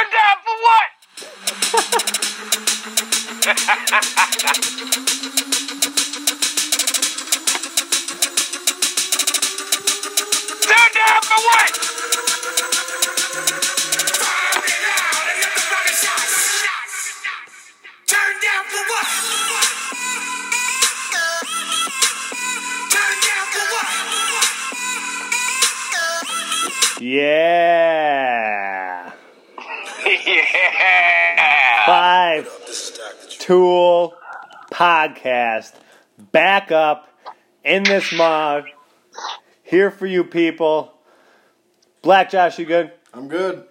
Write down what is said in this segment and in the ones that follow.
Turn down for what? Turn down for what? Down for what? Yeah. Tool Podcast. Back up in this mug. Here for you people. Black Josh, you good? I'm good.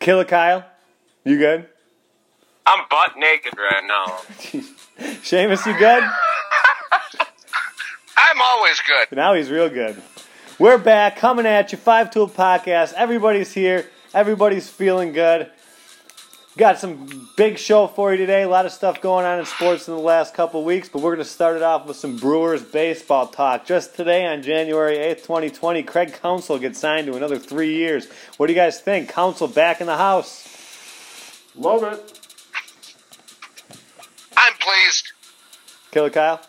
Killer Kyle, you good? I'm butt naked right now. Seamus, you good? I'm always good. Now he's real good. We're back coming at you, Five Tool Podcast. Everybody's here. Everybody's feeling good. Got some big show for you today. A lot of stuff going on in sports in the last couple weeks, but we're going to start it off with some Brewers baseball talk. Just today on January 8th, 2020, Craig Counsell gets signed to another three years. What do you guys think? Counsell back in the house. Love it. I'm pleased. Killer Kyle?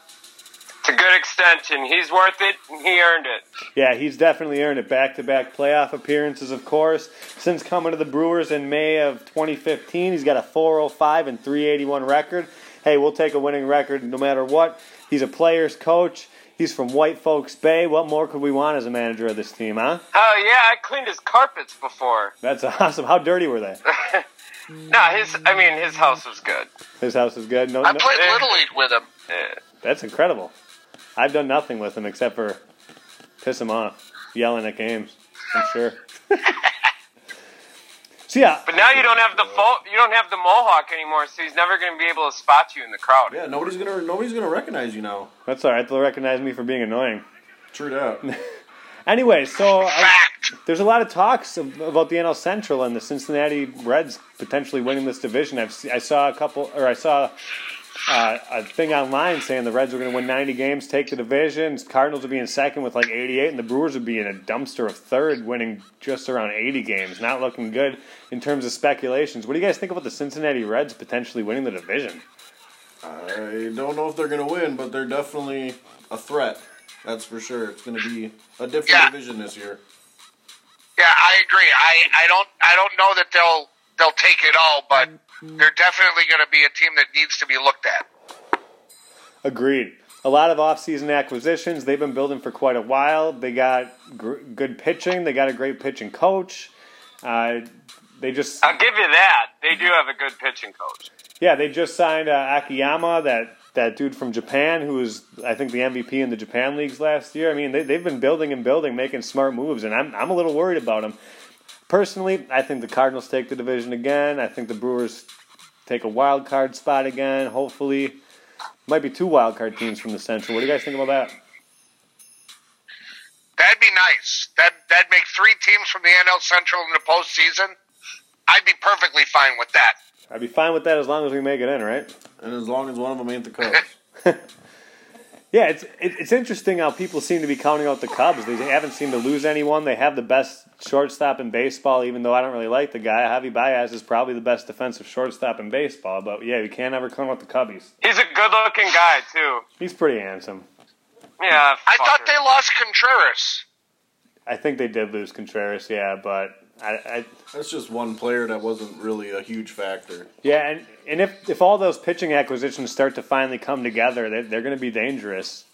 It's a good extension. He's worth it, and he earned it. Yeah, he's definitely earned it. Back to back playoff appearances, of course. Since coming to the Brewers in May of 2015, he's got a 405 and 381 record. Hey, we'll take a winning record no matter what. He's a player's coach. He's from Whitefish Bay. What more could we want as a manager of this team, huh? Oh yeah, I cleaned his carpets before. That's awesome. How dirty were they? No, his. I mean, his house was good. His house was good. No, I no- played little league with him. Yeah. that's incredible. I've done nothing with him except for piss him off, yelling at games. I'm sure. so yeah, But now you don't have the fo- you don't have the mohawk anymore, so he's never going to be able to spot you in the crowd. Yeah, nobody's gonna nobody's gonna recognize you now. that's all right. They'll recognize me for being annoying. True that. Anyway, so I, there's a lot of talks about the NL Central and the Cincinnati Reds potentially winning this division. I've I saw a couple, or I saw uh, a thing online saying the Reds were going to win 90 games, take the division. Cardinals would be in second with like 88, and the Brewers would be in a dumpster of third, winning just around 80 games. Not looking good in terms of speculations. What do you guys think about the Cincinnati Reds potentially winning the division? I don't know if they're gonna win, but they're definitely a threat. That's for sure. It's gonna be a different Yeah. division this year. Yeah, I agree. I, I don't I don't know that they'll they'll take it all, but they're definitely going to be a team that needs to be looked at. Agreed. A lot of offseason acquisitions. They've been building for quite a while. They got gr- good pitching. They got a great pitching coach. Uh, they just I'll give you that. They do have a good pitching coach. yeah, they just signed uh, Akiyama, that that dude from Japan, who was I think the MVP in the Japan leagues last year. I mean, they, they've been building and building, making smart moves, and I'm I'm a little worried about them. Personally, I think the Cardinals take the division again. I think the Brewers take a wild card spot again. Hopefully, might be two wild card teams from the Central. What do you guys think about that? That'd be nice. That that'd make three teams from the NL Central in the postseason. I'd be perfectly fine with that. I'd be fine with that as long as we make it in, right? And as long as one of them ain't the Cubs. Yeah, it's it, it's interesting how people seem to be counting out the Cubs. They haven't seemed to lose anyone. They have the best shortstop in baseball, even though I don't really like the guy. Javi Baez is probably the best defensive shortstop in baseball. But yeah, you can't ever count out the Cubbies. He's a good-looking guy too. He's pretty handsome. Yeah. I thought they lost Contreras. I think they did lose Contreras, yeah, but I, I That's just one player that wasn't really a huge factor. yeah, and and if if all those pitching acquisitions start to finally come together, they, they're going to be dangerous.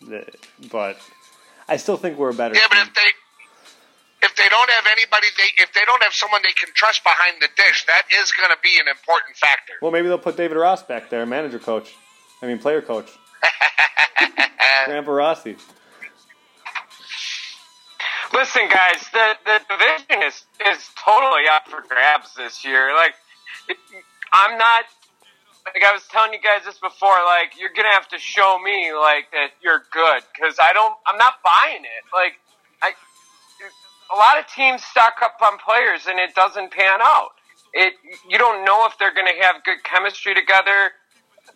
But I still think we're a better. Yeah, but if they if they don't have anybody, they if they don't have someone they can trust behind the dish, that is going to be an important factor. Well, maybe they'll put David Ross back there, manager coach. I mean, player coach. Grandpa Rossi. Listen, guys, the the division is is totally up for grabs this year. Like, I'm not. Like I was telling you guys this before. Like, you're gonna have to show me like that you're good because I don't. I'm not buying it. Like, I. A lot of teams stock up on players and it doesn't pan out. It. You don't know if they're gonna have good chemistry together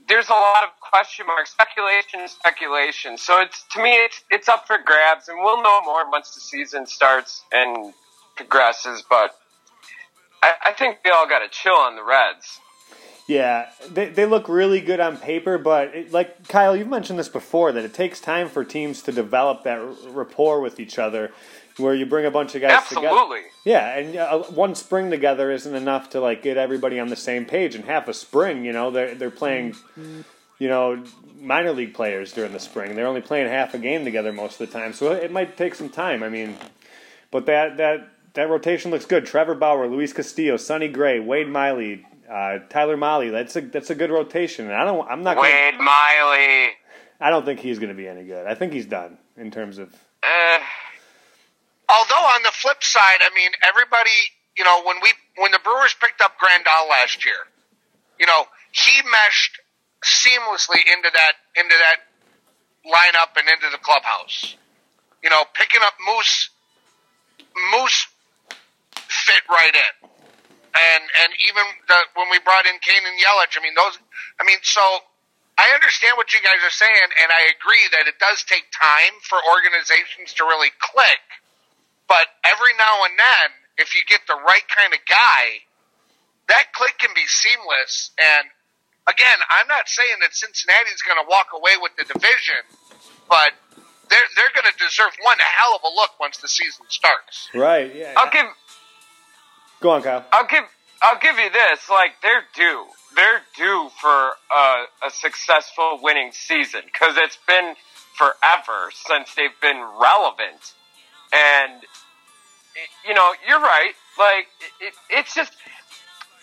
there's a lot of question marks, speculation, speculation. So it's to me, it's it's up for grabs, and we'll know more once the season starts and progresses. But I, I think we all got to chill on the Reds. Yeah, they, they look really good on paper, but it, like Kyle, you've mentioned this before that it takes time for teams to develop that rapport with each other, where you bring a bunch of guys together. Absolutely. Yeah, and uh, one spring together isn't enough to like get everybody on the same page. And half a spring, you know, they're they're playing, you know, minor league players during the spring. They're only playing half a game together most of the time, so it might take some time. I mean, but that that that rotation looks good. Trevor Bauer, Luis Castillo, Sonny Gray, Wade Miley, uh, Tyler Mahle. That's a that's a good rotation. And I don't. I'm not. Gonna, Wade Miley. I don't think he's going to be any good. I think he's done in terms of. The flip side, I mean, everybody, you know, when we when the Brewers picked up Grandal last year, you know, he meshed seamlessly into that into that lineup and into the clubhouse. You know, picking up Moose, Moose fit right in, and and even the, when we brought in Cain and Yelich, I mean those, I mean so. I understand what you guys are saying, and I agree that it does take time for organizations to really click. But every now and then, if you get the right kind of guy, that click can be seamless. And again, I'm not saying that Cincinnati's going to walk away with the division, but they're they're going to deserve one hell of a look once the season starts. Right. Yeah. I'll give Go on, Kyle. I'll give I'll give you this. Like they're due. They're due for a, a successful winning season because it's been forever since they've been relevant. And you know, you're right. Like it, it, it's just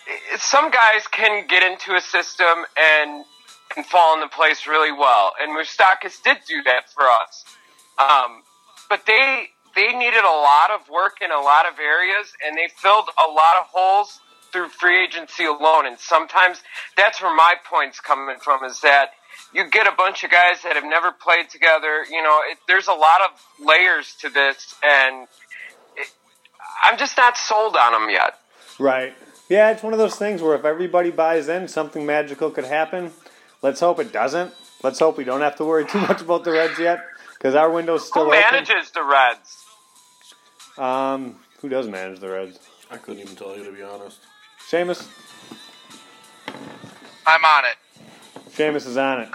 it, some guys can get into a system and and fall into place really well. And Moustakas did do that for us. Um, but they they needed a lot of work in a lot of areas, and they filled a lot of holes through free agency alone. And sometimes that's where my point's coming from is that you get a bunch of guys that have never played together. You know, it, there's a lot of layers to this, and it, I'm just not sold on them yet. Right. Yeah, it's one of those things where if everybody buys in, something magical could happen. Let's hope it doesn't. Let's hope we don't have to worry too much about the Reds yet, because our window's still Who open. manages the Reds? Um, who does manage the Reds? I couldn't even tell you to be honest. Seamus. I'm on it. Seamus is on it.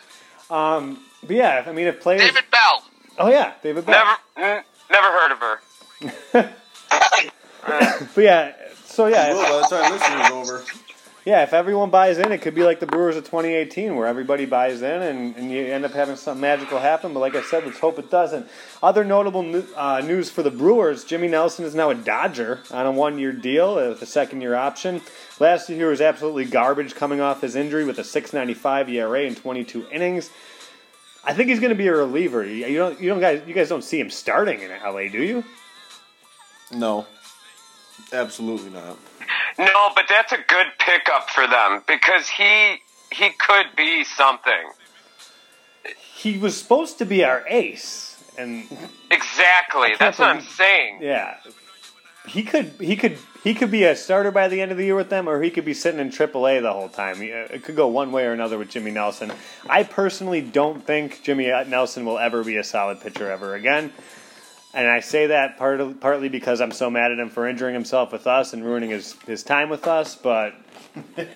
um, but yeah, I mean, if players. David Bell. Oh yeah, David Bell. Never, never heard of her. But yeah, so yeah, Well, if, by the time this year's over, yeah, if everyone buys in, it could be like the Brewers of 2018, where everybody buys in and, and you end up having something magical happen. But like I said, let's hope it doesn't. Other notable uh, news for the Brewers: Jimmy Nelson is now a Dodger on a one-year deal with a second-year option. Last year was absolutely garbage, coming off his injury with a 6.95 ERA in 22 innings. I think he's going to be a reliever. You don't, you don't guys, you guys don't see him starting in LA, do you? no, absolutely not. No, but that's a good pickup for them because he he could be something. He was supposed to be our ace, and Exactly. That's what I'm saying. Yeah. He could he could he could be a starter by the end of the year with them, or he could be sitting in AAA the whole time. It could go one way or another with Jimmy Nelson. I personally don't think Jimmy Nelson will ever be a solid pitcher ever again, and I say that part of, partly because I'm so mad at him for injuring himself with us and ruining his his time with us. But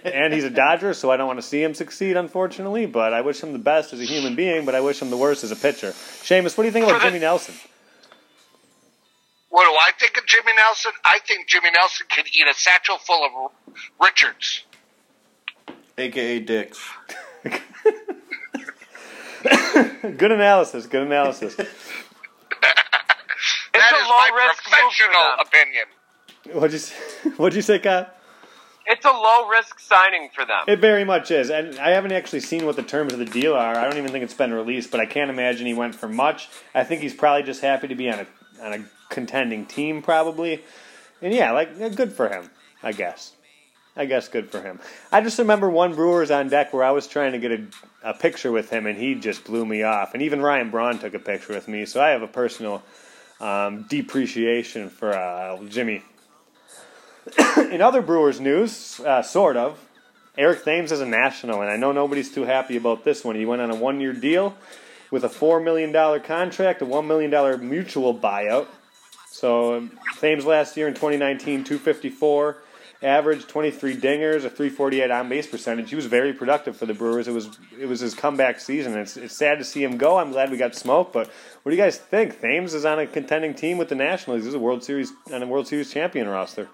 and he's a Dodger, so I don't want to see him succeed, unfortunately. But I wish him the best as a human being, but I wish him the worst as a pitcher. Seamus, what do you think about Jimmy Nelson? What do I think of Jimmy Nelson? I think Jimmy Nelson can eat a satchel full of Richards. AKA dicks. Good analysis. Good analysis. It's That a is low my risk move for professional them. opinion. What'd you say? What'd you say, Kyle? It's a low risk signing for them. It very much is, and I haven't actually seen what the terms of the deal are. I don't even think it's been released, but I can't imagine he went for much. I think he's probably just happy to be on a on a contending team, probably. And yeah, like good for him, I guess. I guess good for him. I just remember one Brewers on deck where I was trying to get a, a picture with him, and he just blew me off. And even Ryan Braun took a picture with me, so I have a personal um, depreciation for uh, Jimmy in other Brewers news, uh, sort of, Eric Thames is a national, and I know nobody's too happy about this one. He went on a one year deal with a $4 million contract, a $1 million mutual buyout. So um, Thames last year in 2019, 254, average, 23 dingers, a 348 on base percentage. He was very productive for the Brewers. It was it was his comeback season. It's it's sad to see him go. I'm glad we got smoked, but what do you guys think? Thames is on a contending team with the Nationals. He's a World Series on a World Series champion roster.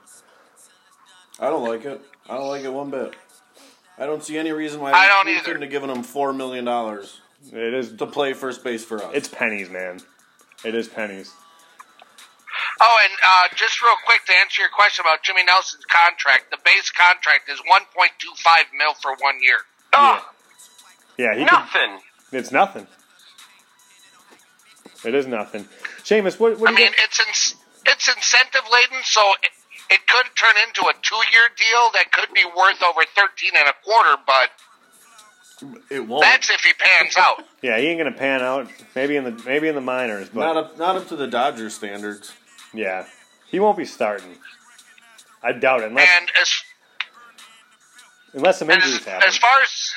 I don't like it. I don't like it one bit. I don't see any reason why I don't we either. couldn't have given him four million dollars It is to play first base for us. it's pennies, man. It is pennies. Oh, and uh, just real quick to answer your question about Jimmy Nelson's contract, the base contract is 1.25 mil for one year. Oh, Yeah, he could, nothing. it's nothing. It is nothing. Seamus, what, what I do you mean, get? it's in, it's incentive laden, so it, it could turn into a two year deal that could be worth over 13 and a quarter, but it won't. that's if he pans out. Yeah, he ain't gonna pan out. Maybe in the maybe in the minors, but not up not up to the Dodgers standards. Yeah, he won't be starting. I doubt it unless And as unless some injuries as, happen. as far as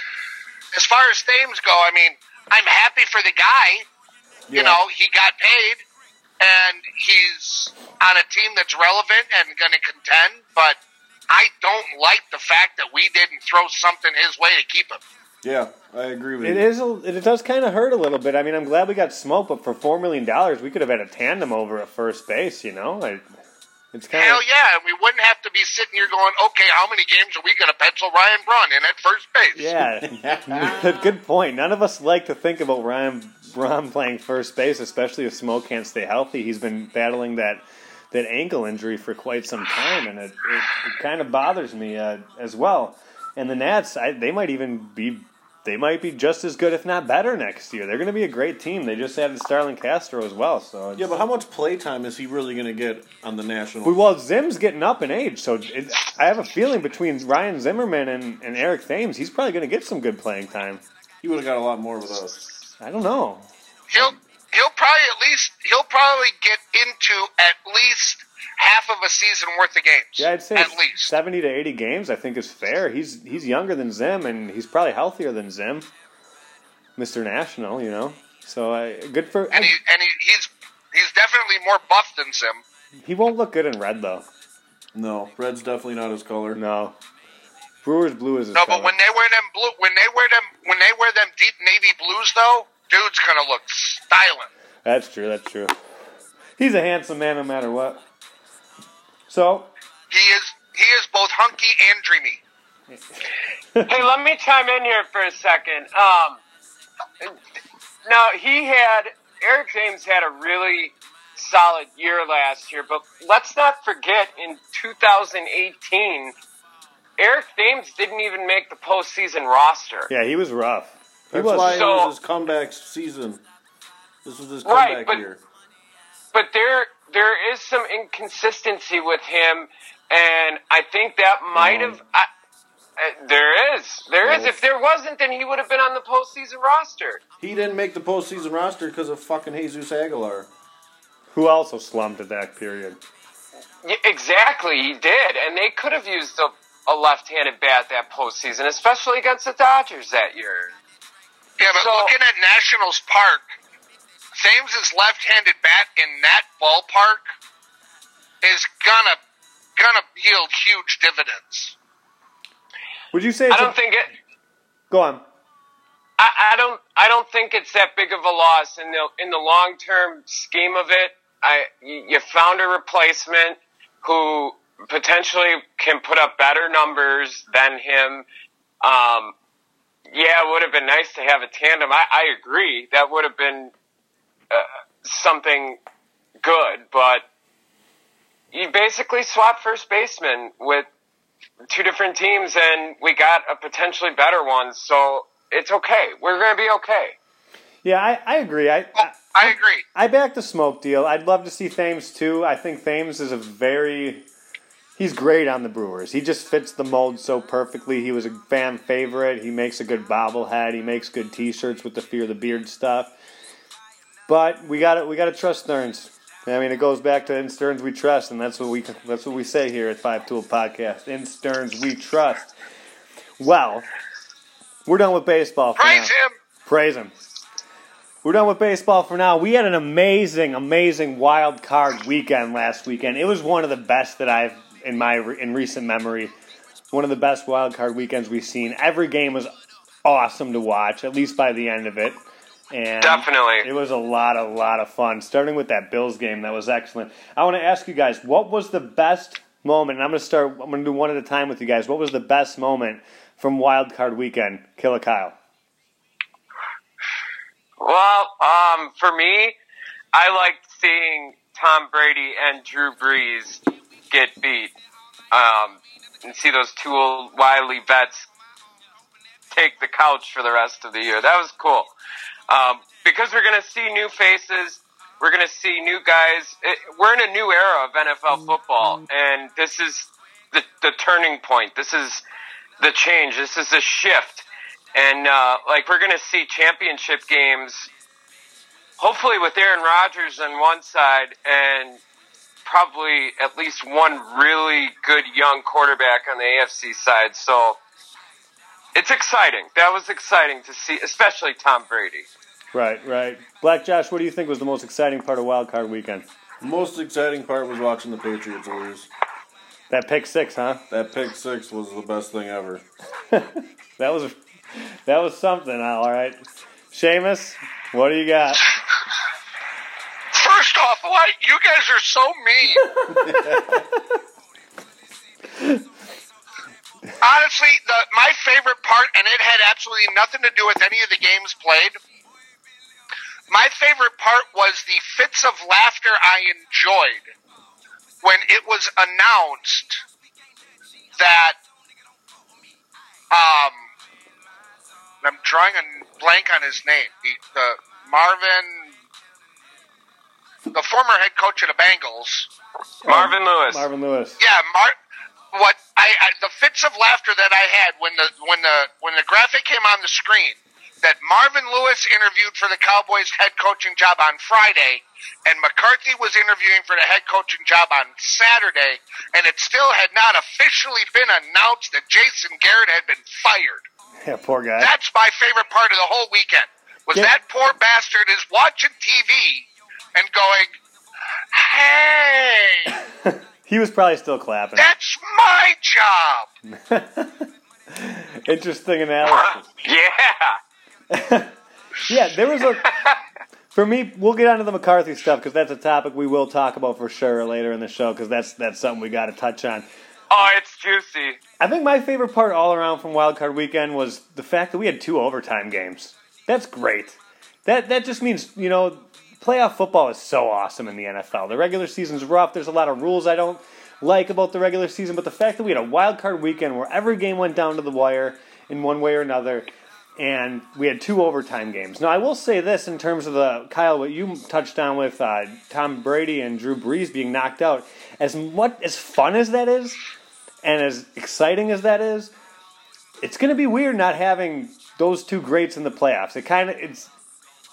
as far as Thames go, I mean, I'm happy for the guy. You know, he got paid, and he's on a team that's relevant and going to contend. But I don't like the fact that we didn't throw something his way to keep him. Yeah, I agree with It you. is. A, it does kind of hurt a little bit. I mean, I'm glad we got Smoak, but for four million dollars, we could have had a tandem over at first base. You know, like, it's kind Hell of yeah, and we wouldn't have to be sitting here going, okay, how many games are we going to pencil Ryan Braun in at first base? yeah. Good point. None of us like to think about Ryan Braun playing first base, especially if Smoak can't stay healthy. He's been battling that that ankle injury for quite some time, and it, it, it kind of bothers me uh, as well. And the Nats, I, they might even be. They might be just as good, if not better, next year. They're going to be a great team. They just added Starlin Castro as well. So it's- Yeah, but how much play time is he really going to get on the national? Well, Zim's getting up in age, so it, I have a feeling between Ryan Zimmerman and, and Eric Thames, he's probably going to get some good playing time. he would have got a lot more with us. I don't know. He'll he'll probably at least he'll probably get into at least half of a season worth of games. Yeah, I'd say at least. seventy to eighty games. I think is fair. He's he's younger than Zim, and he's probably healthier than Zim, Mister National. You know, so I, good for. and he and he, he's he's definitely more buff than Zim. he won't look good in red though. No, red's definitely not his color. No, Brewers blue is his No, color. but when they wear them blue, when they wear them, when they wear them deep navy blues, though, dude's gonna look styling. That's true. That's true. He's a handsome man, no matter what. So He is he is both hunky and dreamy. hey, let me chime in here for a second. Um, now he had Eric Thames had a really solid year last year, but let's not forget in 2018, Eric Thames didn't even make the postseason roster. yeah, he was rough. He That's was. why it was his comeback season. This was his Right, comeback but- year. but there there is some inconsistency with him, and I think that might have. I, uh, there is, there is. No. If there wasn't, then he would have been on the postseason roster. He didn't make the postseason roster because of fucking Jesus Aguilar. who also slumped at that period. Yeah, exactly, he did, and they could have used a, a left-handed bat that postseason, especially against the Dodgers that year. Yeah, but So- looking at Nationals Park, Thames' left-handed bat in that ballpark is gonna gonna yield huge dividends. Would you say? I don't a, think it. go on. I, I don't. I don't think it's that big of a loss in the in the long term scheme of it. I you you found a replacement who potentially can put up better numbers than him. Um, yeah, it would have been nice to have a tandem. I, I agree. That would have been uh, something good, but you basically swap first baseman with two different teams, and we got a potentially better one. So it's okay. We're going to be okay. Yeah, I, I agree. I, I I agree. I back the Smoak deal. I'd love to see Thames too. I think Thames is a very he's great on the Brewers. He just fits the mold so perfectly. He was a fan favorite. He makes a good bobblehead. He makes good T-shirts with the fear the beard stuff. But we got to we got to trust Stearns. I mean, it goes back to in Stearns we trust, and that's what we that's what we say here at Five Tool Podcast. In Stearns we trust. Well, we're done with baseball. For Praise now. him. Praise him. We're done with baseball for now. We had an amazing, amazing wild card weekend last weekend. It was one of the best that I've in my in recent memory. One of the best wild card weekends we've seen. Every game was awesome to watch, at least by the end of it. And Definitely. it was a lot, a lot of fun. Starting with that Bills game, that was excellent. I want to ask you guys, what was the best moment? And I'm going to start. I'm going to do one at a time with you guys. What was the best moment from Wild Card Weekend? Killer Kyle. Well, um, for me, I liked seeing Tom Brady and Drew Brees get beat, um, and see those two old wily vets take the couch for the rest of the year. That was cool um, because we're going to see new faces. We're going to see new guys. It, we're in a new era of NFL football, and this is the, the turning point. This is the change. This is the shift. And uh, like we're going to see championship games, hopefully with Aaron Rodgers on one side and probably at least one really good young quarterback on the AFC side. So it's exciting. That was exciting to see, especially Tom Brady. Right, right. Black Josh, what do you think was the most exciting part of Wild Card Weekend? The most exciting part was watching the Patriots lose. That pick six, huh? That pick six was the best thing ever. That was that was something. All right, Seamus, what do you got? First off, why you guys are so mean. Honestly, the my favorite part, and it had absolutely nothing to do with any of the games played. My favorite part was the fits of laughter I enjoyed when it was announced that um I'm drawing a blank on his name. The, the Marvin the former head coach of the Bengals. Marvin Lewis. Marvin Lewis. Yeah, Mar- what I, I the fits of laughter that I had when the when the when the graphic came on the screen that Marvin Lewis interviewed for the Cowboys head coaching job on Friday and McCarthy was interviewing for the head coaching job on Saturday and it still had not officially been announced that Jason Garrett had been fired. Yeah, poor guy. That's my favorite part of the whole weekend. Was Yeah. that poor bastard is watching TV and going, "Hey, he was probably still clapping. that's my job." Interesting analysis. yeah. Yeah, there was a. For me, we'll get onto the McCarthy stuff because that's a topic we will talk about for sure later in the show because that's that's something we got to touch on. Oh, it's juicy. I think my favorite part all around from Wild Card Weekend was the fact that we had two overtime games. That's great. That that just means you know playoff football is so awesome in the NFL. The regular season's rough. There's a lot of rules I don't like about the regular season, but the fact that we had a Wild Card Weekend where every game went down to the wire in one way or another, and we had two overtime games. Now I will say this in terms of the Kyle, what you touched on with uh, Tom Brady and Drew Brees being knocked out. As what as fun as that is, and as exciting as that is, it's going to be weird not having those two greats in the playoffs. It kind of it's.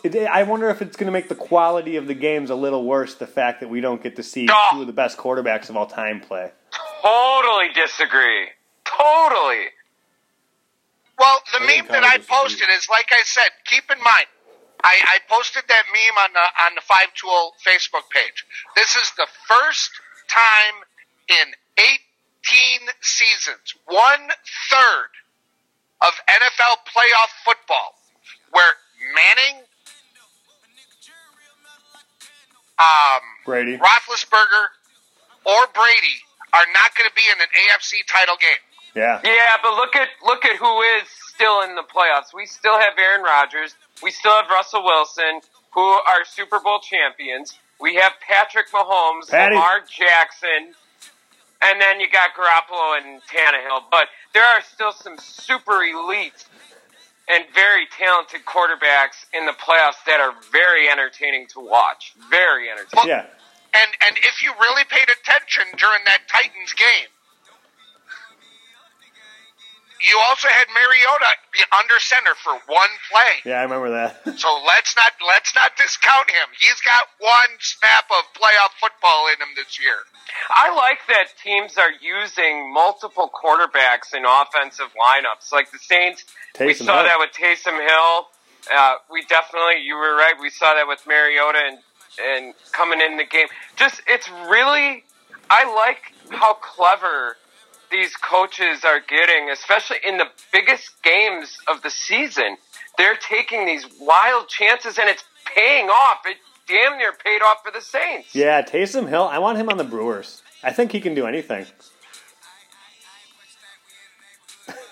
It, I wonder if it's going to make the quality of the games a little worse. The fact that we don't get to see Oh. two of the best quarterbacks of all time play. Totally disagree. Totally. Well, the I think meme that Kyle I posted is like I said. Keep in mind, I, I posted that meme on the on the Five Tool Facebook page. This is the first time in 18 seasons, one third of NFL playoff football, where Manning, um, Brady. Roethlisberger, or Brady are not going to be in an AFC title game. Yeah. Yeah, but look at look at who is still in the playoffs. We still have Aaron Rodgers. We still have Russell Wilson, who are Super Bowl champions. We have Patrick Mahomes, Patty. Lamar Jackson, and then you got Garoppolo and Tannehill. But there are still some super elite and very talented quarterbacks in the playoffs that are very entertaining to watch. Very entertaining. Yeah. And and if you really paid attention during that Titans game, you also had Mariota be under center for one play. Yeah, I remember that. So let's not let's not discount him. He's got one snap of playoff football in him this year. I like that teams are using multiple quarterbacks in offensive lineups. Like the Saints, we saw Hill. that with Taysom Hill. Uh, we definitely, you were right. We saw that with Mariota and and coming in the game. Just it's really I like how clever these coaches are getting, especially in the biggest games of the season. They're taking these wild chances, and it's paying off. It damn near paid off for the Saints. Yeah, Taysom Hill. I want him on the Brewers. I think he can do anything.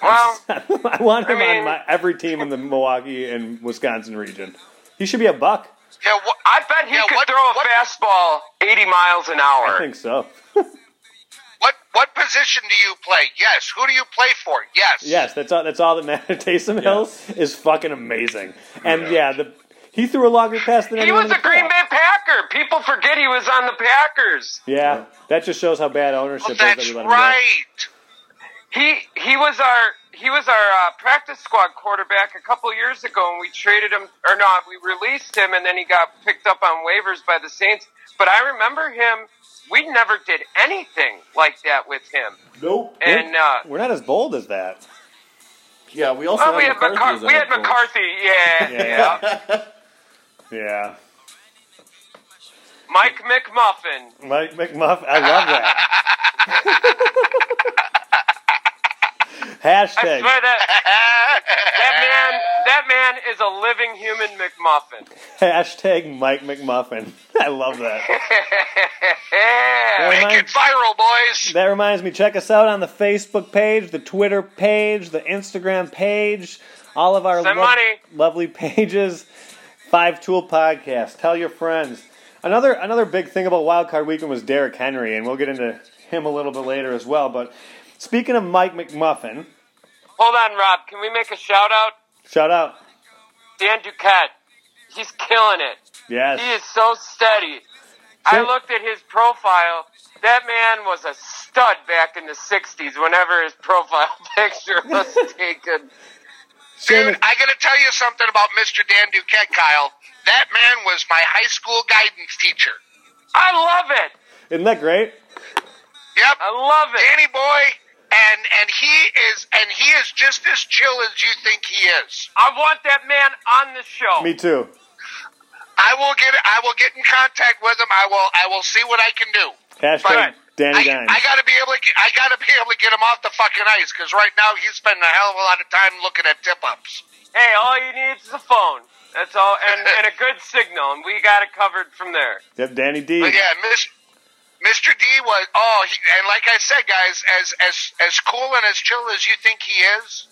Well, I want him I mean- on my, every team in the Milwaukee and Wisconsin region. He should be a buck. Yeah, what, I bet he Yeah, could what- throw a what- fastball 80 miles an hour. I think so. what what position do you play? Yes. Who do you play for? Yes. yes, that's all. That's all that matters. Taysom Hill is fucking amazing. And yeah, the he threw a longer pass than He was a Green. Bay Packer. People forget he was on the Packers. Yeah, that just shows how bad ownership Oh, is. That's right. He he was our he was our uh, practice squad quarterback a couple years ago, and we traded him or not. We released him, and then he got picked up on waivers by the Saints. But I remember him. We never did anything like that with him. Nope. And uh, We're not as bold as that. Yeah, we also well, have we had McCarthy McCar- we had. McCarthy. Yeah, Yeah. yeah. Yeah, Mike McMuffin. Mike McMuffin. I love that. I Hashtag swear that that man that man is a living human McMuffin. hashtag Mike McMuffin. I love that. Very Make it viral, boys. That reminds me, check us out on the Facebook page, the Twitter page, the Instagram page, all of our money. lovely pages. Five Tool Podcast. Tell your friends. Another another big thing about Wild Card Weekend was Derrick Henry, and we'll get into him a little bit later as well. But speaking of Mike McMuffin, Hold on, Rob. Can we make a shout out? shout out. Dan Duquette. He's killing it. Yes. He is so steady. I looked at his profile. That man was a stud back in the 60s whenever his profile picture was taken. Same Dude, I got to tell you something about Mr. Dan Duquette, Kyle. That man was my high school guidance teacher. I love it. Isn't that great? Yep. I love it. Danny boy, and and he is and he is just as chill as you think he is. I want that man on the show. Me too. I will get I will get in contact with him. I will I will see what I can do. Hashtag Danny I, Dimes. I gotta be able to get, I gotta be able to get him off the fucking ice because right now he's spending a hell of a lot of time looking at tip ups. Hey, all you need is a phone. That's all, and, and a good signal, and we got it covered from there. Yep, Danny D. But yeah, Miss, Mr. D was oh, he, and like I said, guys, as as as cool and as chill as you think he is,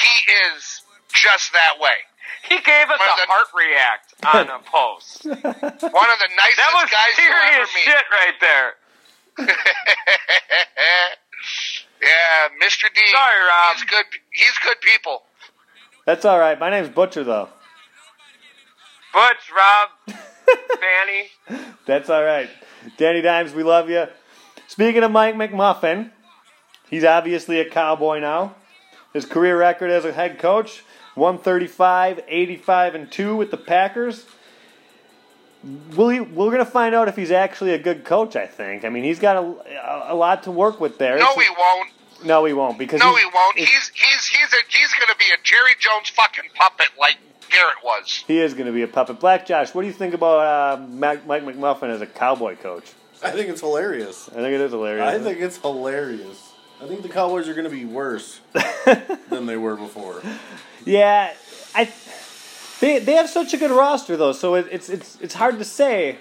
he is just that way. He gave us One a the- heart react on a post. One of the nicest That was guys you'll ever serious meet. shit right there. yeah, Mr. D. Sorry, Rob. He's good. He's good people. That's all right. My name's Butcher though. Butch, Rob, Fanny. That's all right. Danny Dimes, we love you. Speaking of Mike McMuffin, he's obviously a cowboy now. His career record as a head coach 135, 85, and 2 with the Packers. Will he, we're going to find out if he's actually a good coach, I think. I mean, he's got a, a, a lot to work with there. No, It's- he won't. no, he won't. Because No, he won't. He's he's he's a, he's going to be a Jerry Jones fucking puppet like Garrett was. he is going to be a puppet. Black Josh, what do you think about uh, Mike Mike McMuffin as a cowboy coach? I think it's hilarious. I think it is hilarious. I think it's hilarious. I think the Cowboys are going to be worse than they were before. Yeah, I they they have such a good roster though, so it, it's it's it's hard to say.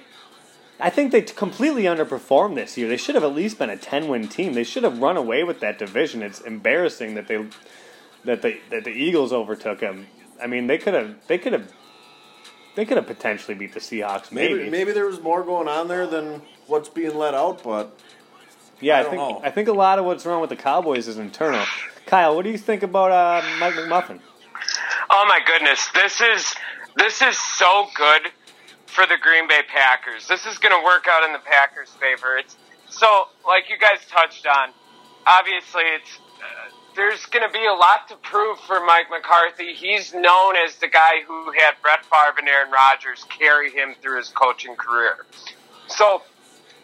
I think they completely underperformed this year. They should have at least been a ten win team. They should have run away with that division. It's embarrassing that they that they that the Eagles overtook them. I mean, they could have they could have they could have potentially beat the Seahawks. Maybe, Maybe maybe there was more going on there than what's being let out, but yeah. I, I don't think know. I think a lot of what's wrong with the Cowboys is internal. Kyle, what do you think about uh, Mike McMuffin? Oh my goodness, this is this is so good for the Green Bay Packers. This is going to work out in the Packers' favor. It's so like you guys touched on. Obviously, it's uh, there's going to be a lot to prove for Mike McCarthy. He's known as the guy who had Brett Favre and Aaron Rodgers carry him through his coaching career. So,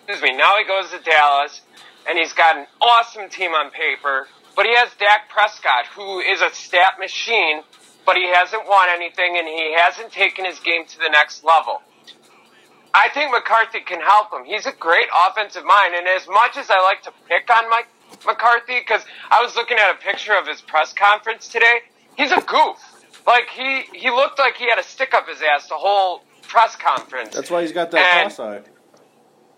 excuse me. Now he goes to Dallas, and he's got an awesome team on paper. But he has Dak Prescott, who is a stat machine, but he hasn't won anything, and he hasn't taken his game to the next level. I think McCarthy can help him. He's a great offensive mind, and as much as I like to pick on Mike McCarthy, because I was looking at a picture of his press conference today, he's a goof. Like he he looked like he had a stick up his ass the whole press conference. That's why he's got that And- cross eye.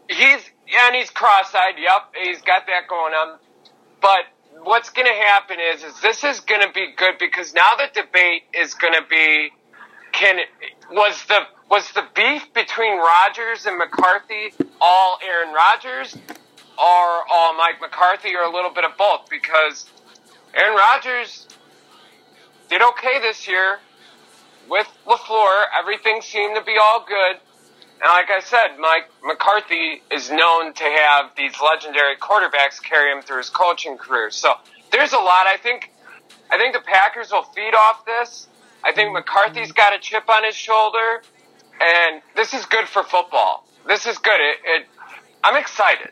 He's yeah, and he's cross-eyed. Yep, he's got that going on. But what's going to happen is, is this is going to be good because now the debate is going to be, can was the was the beef between Rodgers and McCarthy all Aaron Rodgers, or all Mike McCarthy, or a little bit of both? Because Aaron Rodgers did okay this year with Lafleur. Everything seemed to be all good. And like I said, Mike McCarthy is known to have these legendary quarterbacks carry him through his coaching career. So there's a lot. I think, I think the Packers will feed off this. I think McCarthy's got a chip on his shoulder, and this is good for football. This is good. It, it I'm excited.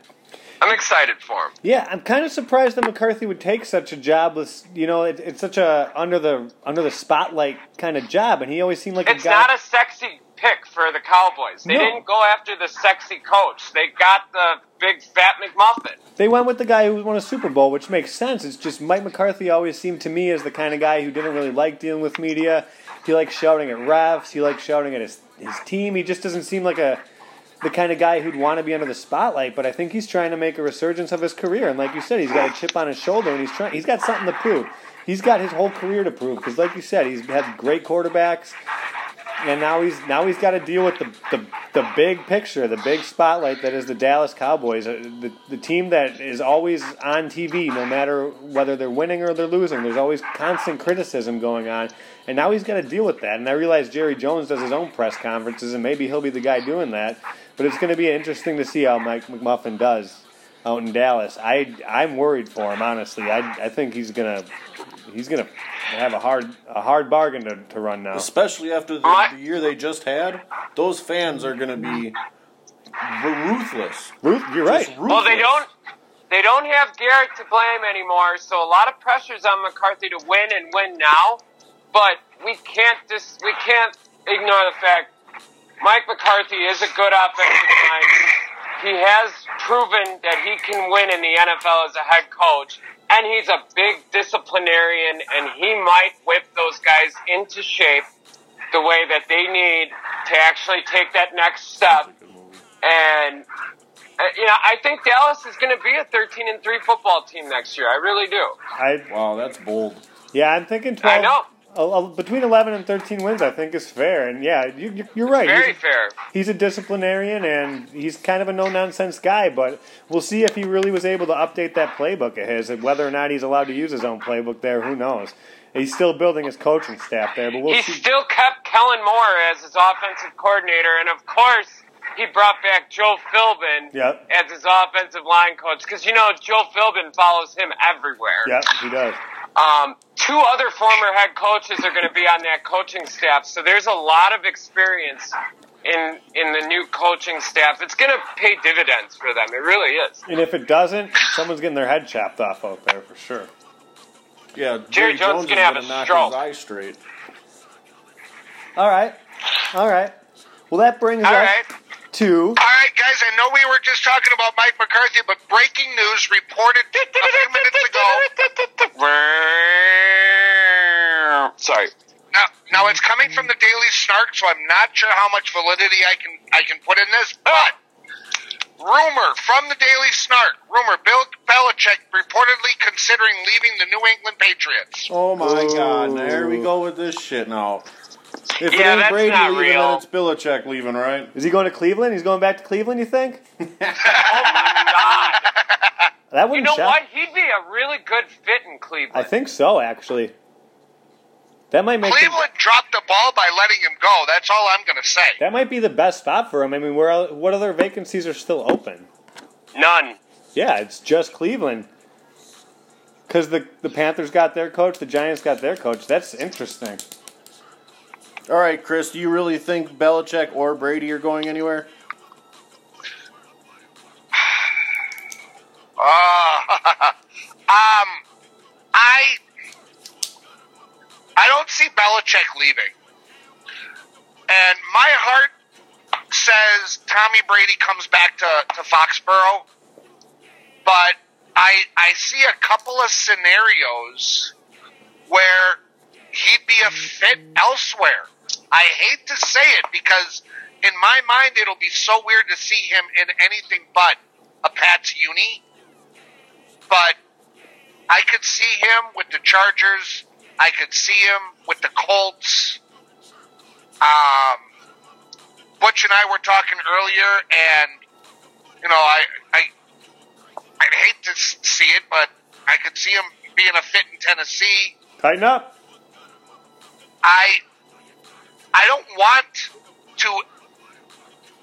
I'm excited for him. Yeah, I'm kind of surprised that McCarthy would take such a job. With you know, it, it's such a under the under the spotlight kind of job, and he always seemed like It's a guy. not a sexy pick for the Cowboys. They No. didn't go after the sexy coach. They got the big fat McMuffin. They went with the guy who won a Super Bowl, which makes sense. It's just Mike McCarthy always seemed to me as the kind of guy who didn't really like dealing with media. He likes shouting at refs. He likes shouting at his his team. He just doesn't seem like a the kind of guy who'd want to be under the spotlight. But I think he's trying to make a resurgence of his career. And like you said, he's got a chip on his shoulder, and he's trying. He's got something to prove. He's got his whole career to prove because, like you said, he's had great quarterbacks and now he's now he's got to deal with the, the the big picture, the big spotlight that is the Dallas Cowboys, uh, the the team that is always on TV, no matter whether they're winning or they're losing. There's always constant criticism going on, and now he's got to deal with that. And I realize Jerry Jones does his own press conferences, and maybe he'll be the guy doing that. But it's going to be interesting to see how Mike McMuffin does out in Dallas. I I'm worried for him, honestly. I I think he's gonna he's gonna have a hard a hard bargain to, to run now. Especially after the, the year they just had, those fans are going to be ruthless. Ruth, you're right. Just Well, they don't. They don't have Garrett to blame anymore, so a lot of pressure's on McCarthy to win and win now. But we can't just we can't ignore the fact Mike McCarthy is a good offensive mind. He has proven that he can win in the NFL as a head coach, and he's a big disciplinarian, and he might whip those guys into shape the way that they need to actually take that next step. And uh, you know, I think Dallas is going to be a 13 and three football team next year. I really do. I wow, that's bold. Yeah, I'm thinking 12, uh, between eleven and thirteen wins, I think is fair. And yeah, you, you're right. Very he's, fair. he's a disciplinarian, and he's kind of a no nonsense guy. But we'll see if he really was able to update that playbook of his, and whether or not he's allowed to use his own playbook there. Who knows? He's still building his coaching staff there, but we'll He see. still kept Kellen Moore as his offensive coordinator, and of course, he brought back Joe Philbin Yep. as his offensive line coach because you know Joe Philbin follows him everywhere. Yep, he does. Um, two other former head coaches are going to be on that coaching staff, so there's a lot of experience in in the new coaching staff. It's going to pay dividends for them. It really is. And if it doesn't, someone's getting their head chopped off out there for sure. Yeah, Jerry Jones is gonna have a knock stroke. his eye straight. All right, all right. Well, that brings All us right. To All right, guys, I know we were just talking about Mike McCarthy, but breaking news reported a few minutes ago. Sorry. Now, now it's coming from the Daily Snark, so I'm not sure how much validity I can I can put in this, but rumor from the Daily Snark, rumor Bill Belichick reportedly considering leaving the New England Patriots. Oh my Ooh. God! There we go with this shit now. If it ain't that's Brady not leaving, real. then it's Belichick leaving, right? is he going to Cleveland? He's going back to Cleveland. You think? Oh my God. That wouldn't You know shock. what? He'd be a really good fit in Cleveland. I think so, actually. That might make the, Cleveland dropped the ball by letting him go. That's all I'm going to say. that might be the best spot for him. I mean, where el- what other vacancies are still open? None. Yeah, it's just Cleveland. Because the the Panthers got their coach, the Giants got their coach. That's interesting. All right, Chris. Do you really think Belichick or Brady are going anywhere? Uh, um, I I don't see Belichick leaving, and my heart says Tommy Brady comes back to, to Foxborough, but I I see a couple of scenarios where he'd be a fit elsewhere. I hate to say it because in my mind it'll be so weird to see him in anything but a Pats uni. But I could see him with the Chargers. I could see him with the Colts. Um, Butch and I were talking earlier, and you know, I I I'd hate to see it, but I could see him being a fit in Tennessee. Tighten up. I I don't want to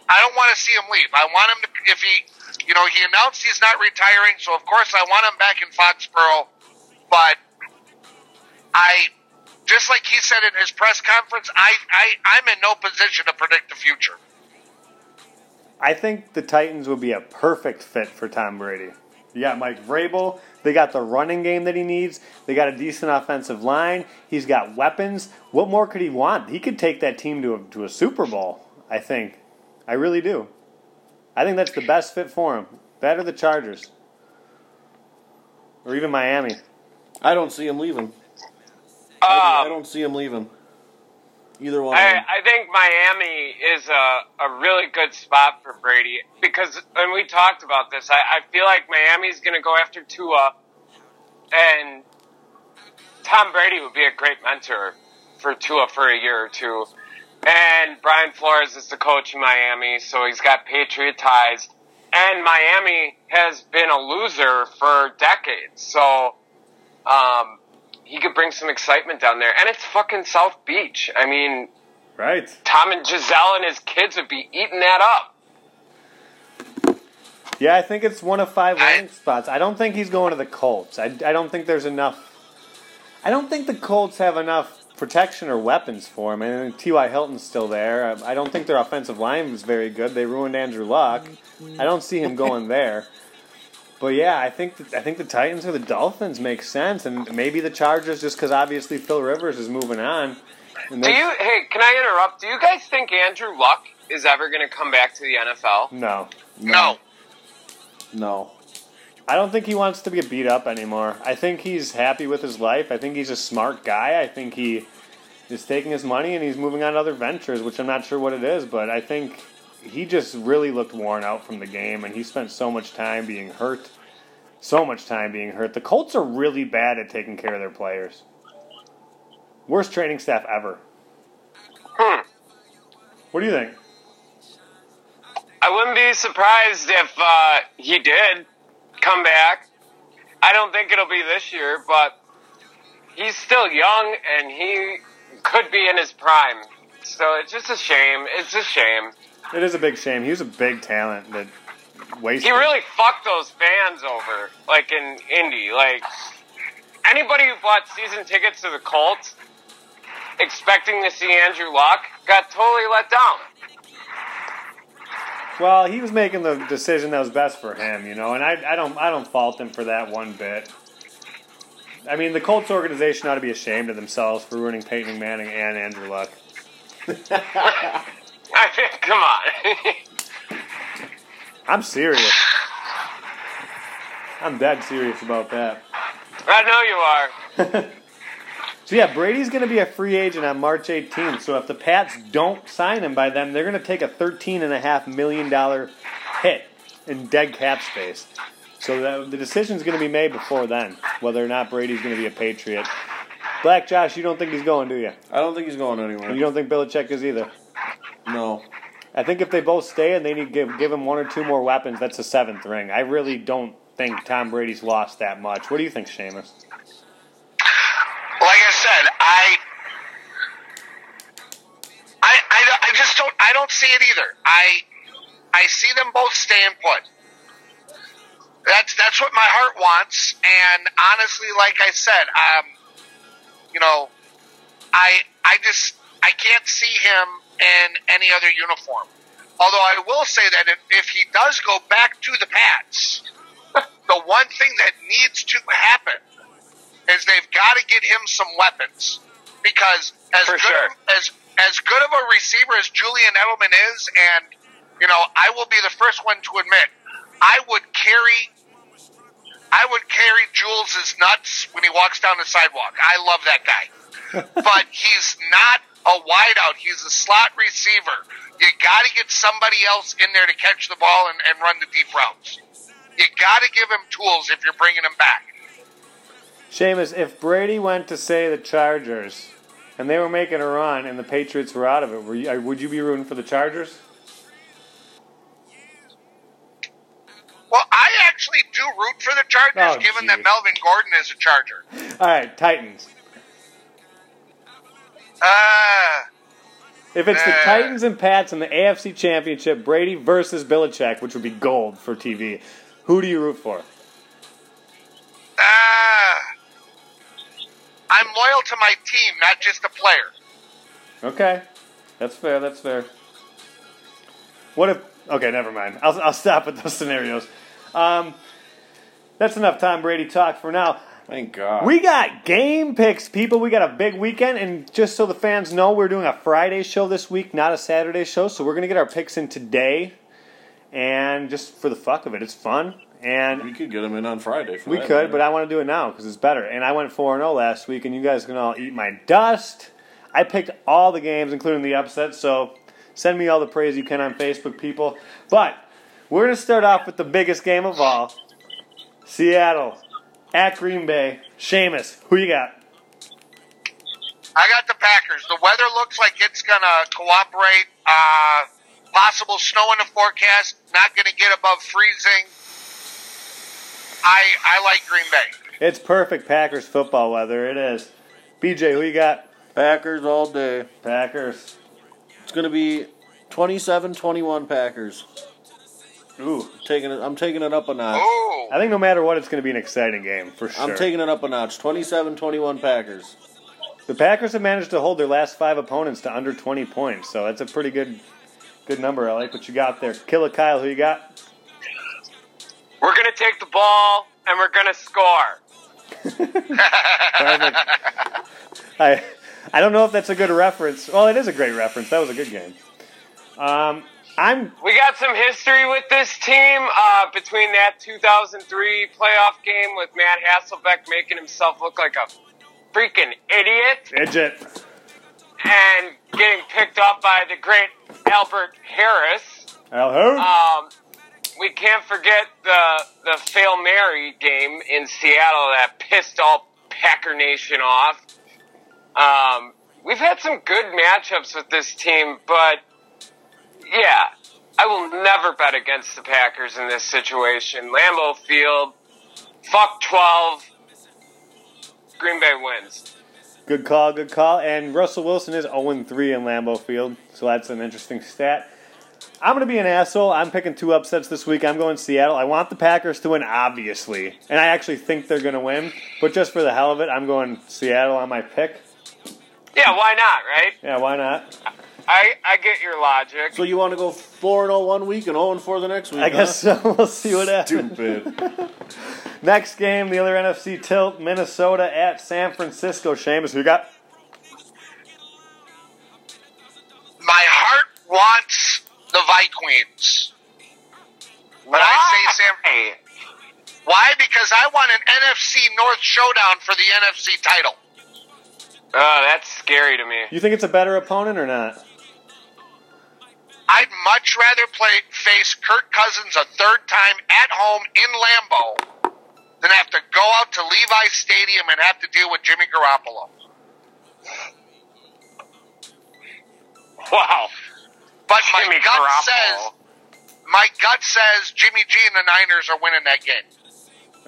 I don't want to see him leave. I want him to if he you know, he announced he's not retiring, so of course I want him back in Foxborough, but I just like he said in his press conference, I, I I'm in no position to predict the future. I think the Titans would be a perfect fit for Tom Brady. You got Mike Vrabel. They got the running game that he needs. They got a decent offensive line. He's got weapons. What more could he want? He could take that team to a, to a Super Bowl. I think. I really do. I think that's the best fit for him. That or the Chargers, or even Miami. I don't see him leaving. I, I Um, don't see him leaving. Either one. I. I think Miami is a, a really good spot for Brady because, and we talked about this, I, I feel like Miami's going to go after Tua, and Tom Brady would be a great mentor for Tua for a year or two. And Brian Flores is the coach in Miami, so he's got patriotized. And Miami has been a loser for decades, so um, he could bring some excitement down there. And it's fucking South Beach. I mean, Right. Tom and Giselle and his kids would be eating that up. Yeah, I think it's one of five landing spots. I don't think he's going to the Colts. I, I don't think there's enough. I don't think the Colts have enough protection or weapons for him. And T.Y. Hilton's still there. I, I don't think their offensive line is very good. They ruined Andrew Luck. I don't see him going there. But yeah, I think that, I think the Titans or the Dolphins make sense, and maybe the Chargers just because obviously Phil Rivers is moving on. Do you? Hey, can I interrupt? Do you guys think Andrew Luck is ever going to come back to the NFL? no, No. no. I don't think he wants to get beat up anymore. I think he's happy with his life. I think he's a smart guy. I think he is taking his money and he's moving on to other ventures, which I'm not sure what it is, but I think he just really looked worn out from the game and he spent so much time being hurt. So much time being hurt. The Colts are really bad at taking care of their players. Worst training staff ever. Hmm. What do you think? I wouldn't be surprised if uh, he did come back. I don't think it'll be this year, but he's still young and he could be in his prime. So it's just a shame. It's a shame. It is a big shame. He was a big talent that wasted. He really fucked those fans over, like in Indy. Like anybody who bought season tickets to the Colts, expecting to see Andrew Luck, got totally let down. Well, he was making the decision that was best for him, you know, and I, I don't I don't fault him for that one bit. I mean, the Colts organization ought to be ashamed of themselves for ruining Peyton Manning and Andrew Luck. I mean, come on. I'm serious. I'm dead serious about that. I know you are. So yeah, Brady's going to be a free agent on March 18th. So if the Pats don't sign him by then, they're going to take a 13.5 million dollar hit in dead cap space. So that, the decision's going to be made before then, whether or not Brady's going to be a Patriot. Black Josh, you don't think he's going, do you? I don't think he's going anywhere. You don't think Belichick is either. No. I think if they both stay and they need to give give him one or two more weapons, that's a seventh ring. I really don't think Tom Brady's lost that much. What do you think, Seamus? Like I said, I, I, I, I just don't, I don't see it either. I, I see them both staying put. That's that's what my heart wants, and honestly, like I said, um, you know, I, I just, I can't see him in any other uniform. Although I will say that if, if he does go back to the Pats, the one thing that needs to happen is they've got to get him some weapons because as For good sure. as as good of a receiver as Julian Edelman is, and you know, I will be the first one to admit I would carry I would carry Jules's nuts when he walks down the sidewalk. I love that guy. but he's not a wideout. He's a slot receiver. You got to get somebody else in there to catch the ball and, and run the deep routes. You got to give him tools if you're bringing him back. Seamus, if Brady went to say the Chargers and they were making a run and the Patriots were out of it, were you, uh, would you be rooting for the Chargers? Well, I actually do root for the Chargers, Oh, given that. Melvin Gordon is a Charger. All right, Titans. Uh, If it's the. Titans and Pats in the AFC Championship, Brady versus Belichick, which would be gold for TV, who do you root for? uh, I'm loyal to my team, not just a player. Okay, that's fair. That's fair. What if? Okay, never mind. I'll I'll stop at those scenarios. Um, that's enough Tom Brady talk for now. Thank God. We got game picks, people. We got a big weekend, and just so the fans know, we're doing a Friday show this week, not a Saturday show. So we're gonna get our picks in today, and just for the fuck of it, it's fun. And we could get them in on Friday. For We could, matter. but I want to do it now because it's better. And I went 4 0 last week, and you guys can all eat my dust. I picked all the games, including the upset, so send me all the praise you can on Facebook, people. But we're going to start off with the biggest game of all Seattle at Green Bay. Seamus, who you got? I got the Packers. The weather looks like it's gonna cooperate. Uh, possible snow in the forecast. Not gonna get above freezing. I I like Green Bay. It's perfect Packers football weather. It is. BJ, who you got? Packers all day. Packers. It's going to be 27-21 Packers. Ooh. Taking it. I'm taking it up a notch. Ooh, I think no matter what, it's going to be an exciting game, for sure. I'm taking it up a notch. 27-21 Packers. The Packers have managed to hold their last five opponents to under 20 points, so that's a pretty good good number. I like what you got there. Killer Kyle, who you got? We're gonna take the ball and we're gonna score. Perfect. I I don't know if that's a good reference. Well, it is a great reference. That was a good game. Um, I'm We got some history with this team uh, between that 2003 playoff game with Matt Hasselbeck making himself look like a freaking idiot Idjit. and getting picked up by the great Albert Harris. Hello. Um, we can't forget the the Fail Mary game in Seattle that pissed all Packer Nation off. Um, we've had some good matchups with this team, but yeah, I will never bet against the Packers in this situation. Lambeau Field, fuck twelve. Green Bay wins. Good call, good call. And Russell Wilson is 0 3 in Lambeau Field, so that's an interesting stat. I'm going to be an asshole. I'm picking two upsets this week. I'm going Seattle. I want the Packers to win, obviously. And I actually think they're going to win. But just for the hell of it, I'm going Seattle on my pick. Yeah, why not, right? Yeah, why not? I I get your logic. So you want to go 4-0 one week and 0-4 the next week? I guess so. We'll see what happens. Stupid. Next game, the other NFC tilt, Minnesota at San Francisco. Seamus, who you got? my heart wants the Vikings, but I say Sam. Why? Because I want an NFC North showdown for the NFC title. oh, that's scary to me. You think it's a better opponent or not? I'd much rather play face Kirk Cousins a third time at home in Lambeau than have to go out to Levi Stadium and have to deal with Jimmy Garoppolo. Wow. But my Jimmy gut Garoppolo. says my gut says Jimmy G and the Niners are winning that game.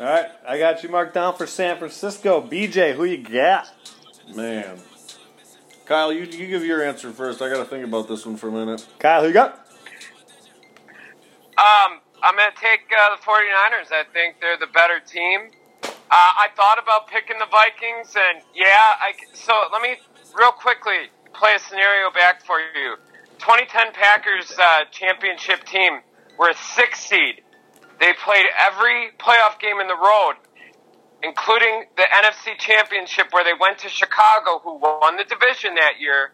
All right, I got you marked down for San Francisco. BJ, who you got? Man. Kyle, you, you give your answer first. I got to think about this one for a minute. Kyle, who you got? Um, I'm going to take uh, the 49ers. I think they're the better team. Uh, I thought about picking the Vikings, and yeah, I, so let me real quickly play a scenario back for you. 2010 Packers uh, championship team were a six seed. They played every playoff game in the road, including the NFC championship where they went to Chicago, who won the division that year,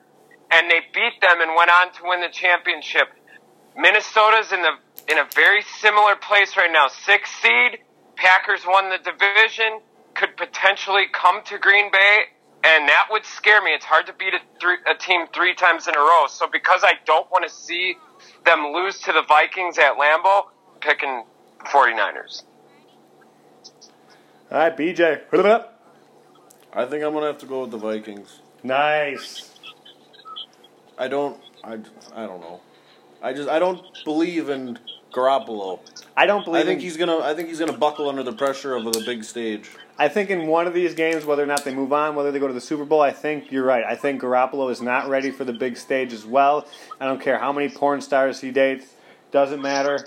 and they beat them and went on to win the championship. Minnesota's in the in a very similar place right now. Six seed. Packers won the division. Could potentially come to Green Bay, and that would scare me. It's hard to beat a, three, a team three times in a row. So because I don't want to see them lose to the Vikings at Lambeau, picking 49ers. All right, BJ. Put it up. I think I'm gonna have to go with the Vikings. Nice. I don't. I, I don't know. I just I don't believe in Garoppolo. I don't believe. I think in- he's gonna. I think he's gonna buckle under the pressure of the big stage. I think in one of these games, whether or not they move on, whether they go to the Super Bowl, I think you're right. I think Garoppolo is not ready for the big stage as well. I don't care how many porn stars he dates, doesn't matter.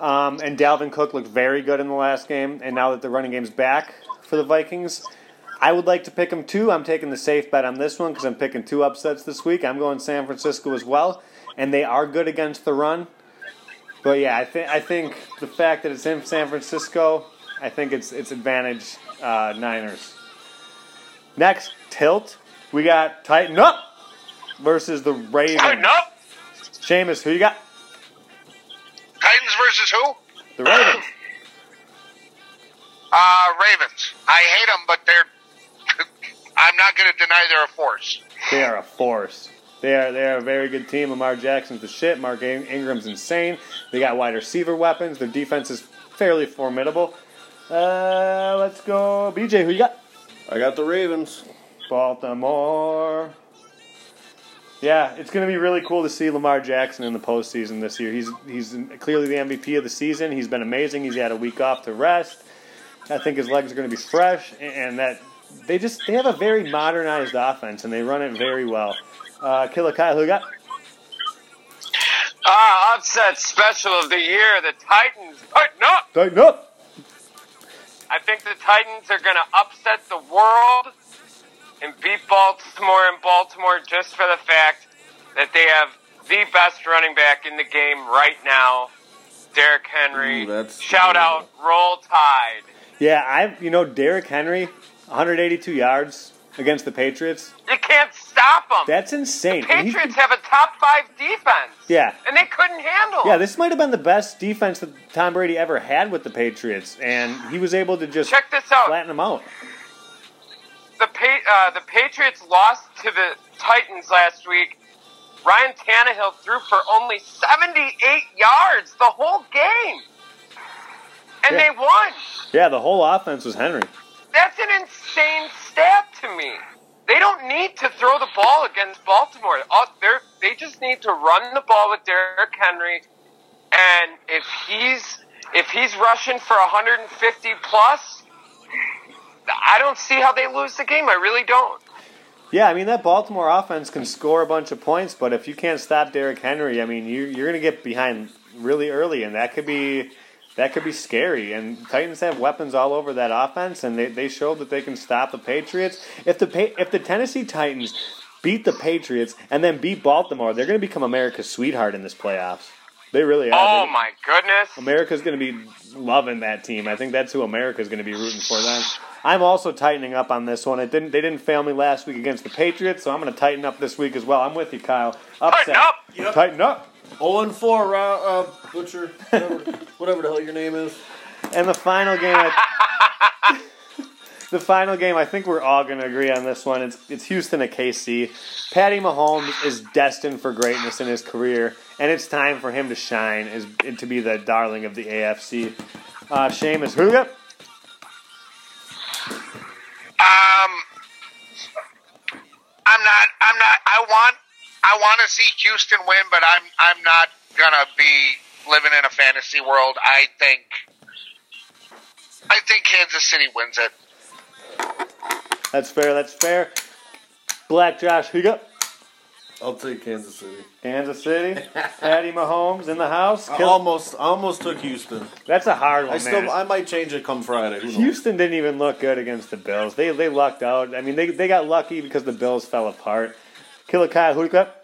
Um, and Dalvin Cook looked very good in the last game, and now that the running game's back for the Vikings, I would like to pick them too. I'm taking the safe bet on this one because I'm picking two upsets this week. I'm going San Francisco as well, and they are good against the run. But yeah, I think I think the fact that it's in San Francisco, I think it's it's advantage uh, Niners. Next tilt, we got Tighten Up versus the Ravens. Tighten up. Seamus, who you got? Titans versus who? The Ravens. Uh, Ravens. I hate them, but they're. I'm not going to deny they're a force. They are a force. They are they are a very good team. Lamar Jackson's the shit. Mark Ingram's insane. They got wide receiver weapons. Their defense is fairly formidable. Uh, let's go, BJ. Who you got? I got the Ravens. Baltimore. Yeah, it's going to be really cool to see Lamar Jackson in the postseason this year. He's he's clearly the MVP of the season. He's been amazing. He's had a week off to rest. I think his legs are going to be fresh, and that they just they have a very modernized offense and they run it very well. Uh, Killer Kyle, who got? Ah, upset special of the year. The Titans. Tighten up. Tighten up. I think the Titans are going to upset the world and beat Baltimore in Baltimore just for the fact that they have the best running back in the game right now, Derrick Henry. Ooh, Shout out, Roll Tide. Yeah, I you know Derrick Henry, 182 yards against the Patriots. You can't stop them. That's insane. He's- Patriots have a top five defense. Yeah. And they couldn't handle Yeah, this might have been the best defense that Tom Brady ever had with the Patriots, and he was able to just Check this out. flatten them out. The pa- uh, the Patriots lost to the Titans last week. Ryan Tannehill threw for only 78 yards the whole game, and Yeah. they won. Yeah, the whole offense was Henry. That's an insane stat to me. They don't need to throw the ball against Baltimore. They just need to run the ball with Derrick Henry, and if he's if he's rushing for 150 plus, I don't see how they lose the game. I really don't. Yeah, I mean that Baltimore offense can score a bunch of points, but if you can't stop Derrick Henry, I mean you, you're going to get behind really early, and that could be that could be scary. And Titans have weapons all over that offense, and they, they showed that they can stop the Patriots. If the if the Tennessee Titans beat the Patriots and then beat Baltimore, they're going to become America's sweetheart in this playoffs. They really are. Oh They- my goodness! America's going to be loving that team. I think that's who America's going to be rooting for then. I'm also tightening up on this one. It didn't. They didn't fail me last week against the Patriots, so I'm going to tighten up this week as well. I'm with you, Kyle. Upset. Tighten up! Yep. Tighten up. 0 and 4, Ra- uh, Butcher, whatever, whatever the hell your name is. And the final game. I, the final game. I think we're all going to agree on this one. It's it's Houston at KC. Patty Mahomes is destined for greatness in his career, and it's time for him to shine, is to be the darling of the AFC. Uh, Seamus, who you got? Um, I'm not. I'm not. I want. I want to see Houston win, but I'm. I'm not gonna be living in a fantasy world. I think. I think Kansas City wins it. That's fair. That's fair. Black Josh, who you got? I'll take Kansas City. Kansas City. Patty Mahomes in the house. I Kill- almost, I almost took Houston. That's a hard one, I still, man. I might change it come Friday. Who knows? Houston didn't even look good against the Bills. They they lucked out. I mean, they they got lucky because the Bills fell apart. Killer Kyle, who you got?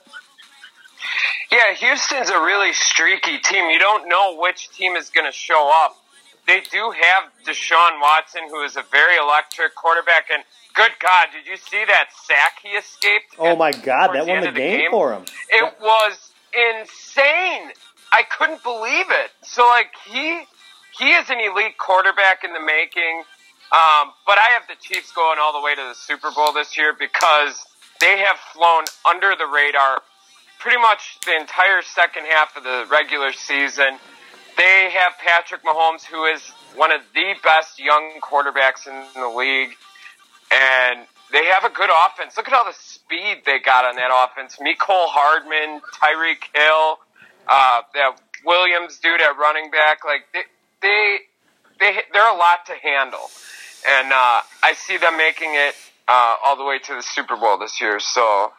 Yeah, Houston's a really streaky team. You don't know which team is going to show up. They do have Deshaun Watson, who is a very electric quarterback. And good God, did you see that sack he escaped? Oh my God, that won end the of game for him. It was insane. I couldn't believe it. So like he he is an elite quarterback in the making. Um, but I have the Chiefs going all the way to the Super Bowl this year because they have flown under the radar pretty much the entire second half of the regular season. They have Patrick Mahomes, who is one of the best young quarterbacks in the league, and they have a good offense. Look at all the speed they got on that offense. Mecole Hardman, Tyreek Hill, uh, that Williams dude at running back. Like they, they, they they're a lot to handle, and uh, I see them making it uh, all the way to the Super Bowl this year. So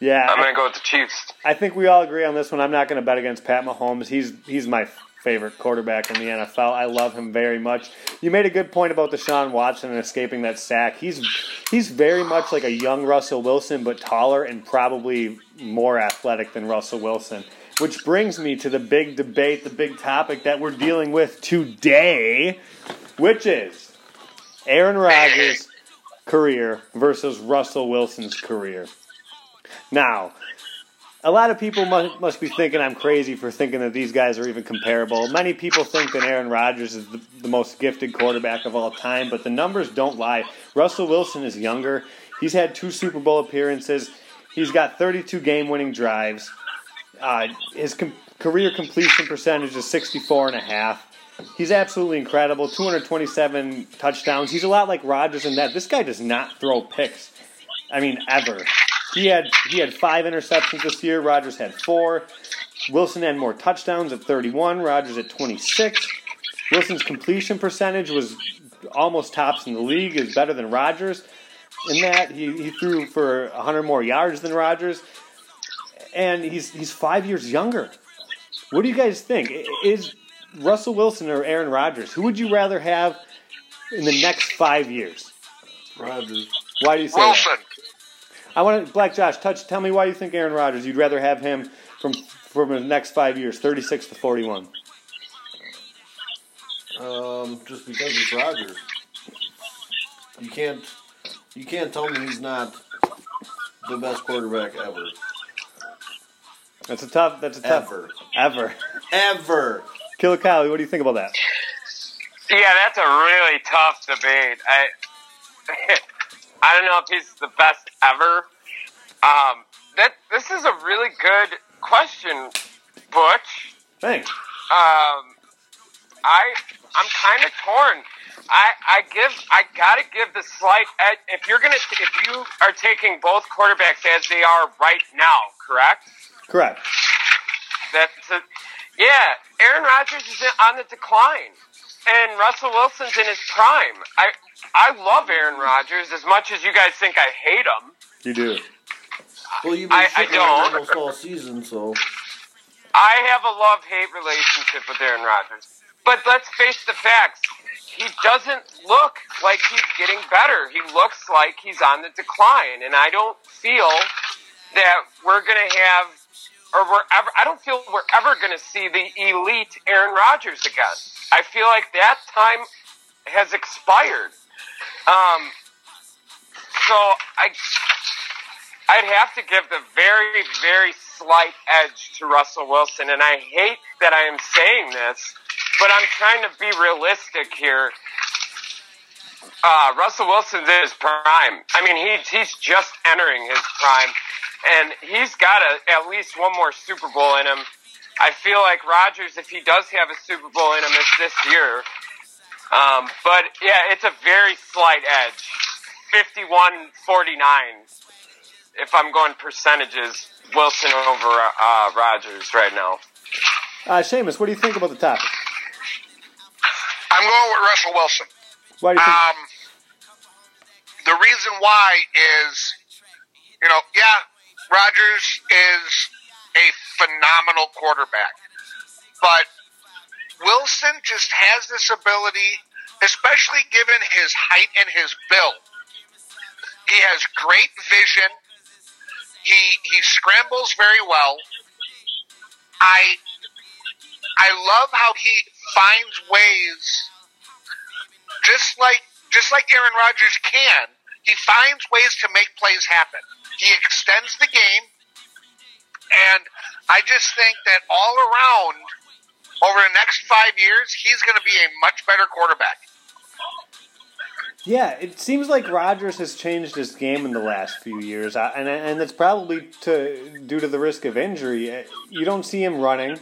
Yeah, I'm going to go with the Chiefs. I think we all agree on this one. I'm not going to bet against Pat Mahomes. He's he's my favorite quarterback in the NFL. I love him very much. You made a good point about Deshaun Watson and escaping that sack. He's he's very much like a young Russell Wilson, but taller and probably more athletic than Russell Wilson. Which brings me to the big debate, the big topic that we're dealing with today, which is Aaron Rodgers' career versus Russell Wilson's career. Now, a lot of people must, must be thinking I'm crazy for thinking that these guys are even comparable. Many people think that Aaron Rodgers is the, the most gifted quarterback of all time, but the numbers don't lie. Russell Wilson is younger. He's had two Super Bowl appearances. He's got 32 game winning drives. Uh, his com- career completion percentage is 64 and a half. He's absolutely incredible. 227 touchdowns. He's a lot like Rodgers in that this guy does not throw picks. I mean, ever. He had he had five interceptions this year. Rodgers had four. Wilson had more touchdowns at 31. Rodgers at 26. Wilson's completion percentage was almost tops in the league. Is better than Rodgers. In that he, he threw for 100 more yards than Rodgers, and he's he's five years younger. What do you guys think? Is Russell Wilson or Aaron Rodgers? Who would you rather have in the next five years? Rodgers. Why do you say Wilson. that? I want to, Black Josh, touch. Tell me why you think Aaron Rodgers. You'd rather have him from from the next five years, thirty six to forty one. Um, just because it's Rodgers. You can't you can't tell me he's not the best quarterback ever. That's a tough. That's a tough. Ever. Ever. Ever. Killer Cali, what do you think about that? Yeah, that's a really tough debate. I I don't know if he's the best ever. Um, that this is a really good question, Butch. Thanks. Um, I I'm kind of torn. I I give I gotta give the slight edge. If you're gonna if you are taking both quarterbacks as they are right now, correct? Correct. That's a, yeah. Aaron Rodgers is on the decline, and Russell Wilson's in his prime. I I love Aaron Rodgers as much as you guys think I hate him. You do. Well, you've been I- I shitting on him don't. almost all season, so I have a love hate relationship with Aaron Rodgers. But let's face the facts. He doesn't look like he's getting better. He looks like he's on the decline. And I don't feel that we're going to have, or we're ever, I don't feel we're ever going to see the elite Aaron Rodgers again. I feel like that time has expired. Um, so I, I'd have to give the very, very slight edge to Russell Wilson, and I hate that I am saying this, but I'm trying to be realistic here. Uh, Russell Wilson's in his prime. I mean, he, he's just entering his prime, and he's got a, at least one more Super Bowl in him. I feel like Rodgers, if he does have a Super Bowl in him, it's this year. Um, but yeah, it's a very slight edge. 51 49 if I'm going percentages, Wilson over uh, Rodgers right now. Uh, Seamus, what do you think about the topic? I'm going with Russell Wilson. Why do you think? Um, the reason why is, you know, yeah, Rodgers is a phenomenal quarterback, but Wilson just has this ability, especially given his height and his build. He has great vision. He he scrambles very well. I I love how he finds ways just like just like Aaron Rodgers can, he finds ways to make plays happen. He extends the game, and I just think that all around, over the next five years, he's going to be a much better quarterback. Yeah, it seems like Rodgers has changed his game in the last few years, uh, and and it's probably to due to the risk of injury. Uh, You don't see him running.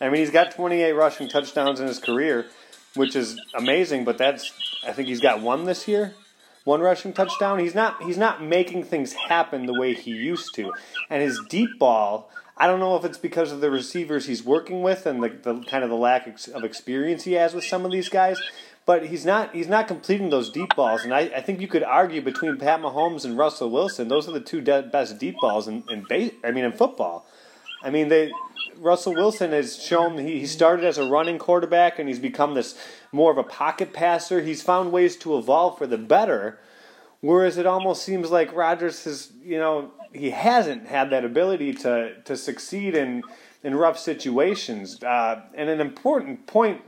I mean, he's got 28 rushing touchdowns in his career, which is amazing. But that's I think he's got one this year, one rushing touchdown. He's not he's not making things happen the way he used to, and his deep ball. I don't know if it's because of the receivers he's working with and the, the kind of the lack of experience he has with some of these guys, but he's not he's not completing those deep balls. And I, I think you could argue between Pat Mahomes and Russell Wilson, those are the two de- best deep balls in, in base, I mean in football. I mean they Russell Wilson has shown he, he started as a running quarterback and he's become this more of a pocket passer. He's found ways to evolve for the better. Whereas it almost seems like Rodgers has, you know, he hasn't had that ability to to succeed in in rough situations. Uh, and an important point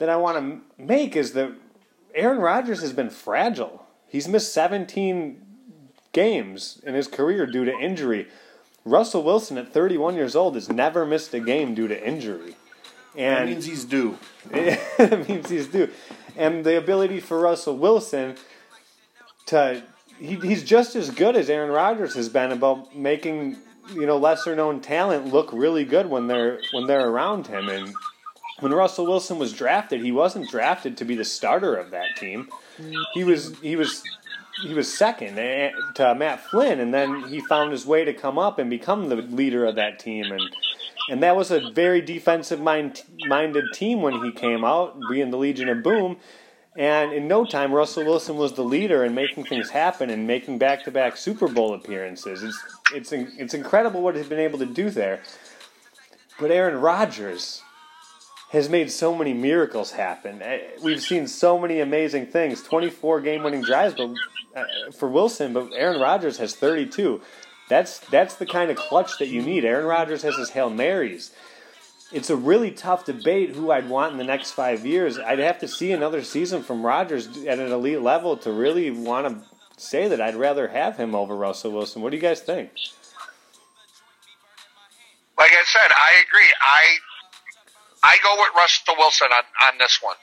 that I want to make is that Aaron Rodgers has been fragile. He's missed 17 games in his career due to injury. Russell Wilson at 31 years old has never missed a game due to injury. That And means he's due. it means he's due. And the ability for Russell Wilson to he, he's just as good as Aaron Rodgers has been about making you know lesser known talent look really good when they're when they're around him. And when Russell Wilson was drafted, he wasn't drafted to be the starter of that team. He was he was he was second to Matt Flynn, and then he found his way to come up and become the leader of that team. And and that was a very defensive mind, minded team when he came out, being the Legion of Boom. And in no time, Russell Wilson was the leader in making things happen and making back to back Super Bowl appearances. It's it's it's incredible what he's been able to do there. But Aaron Rodgers has made so many miracles happen. Eh, We've seen so many amazing things. 24 game-winning drives, but uh, for Wilson, but Aaron Rodgers has 32. That's that's the kind of clutch that you need. Aaron Rodgers has his hail marys. It's a really tough debate who I'd want in the next five years. I'd have to see another season from Rodgers at an elite level to really want to say that I'd rather have him over Russell Wilson. What do you guys think? Like I said, I agree. I I go with Russell Wilson on, on this one.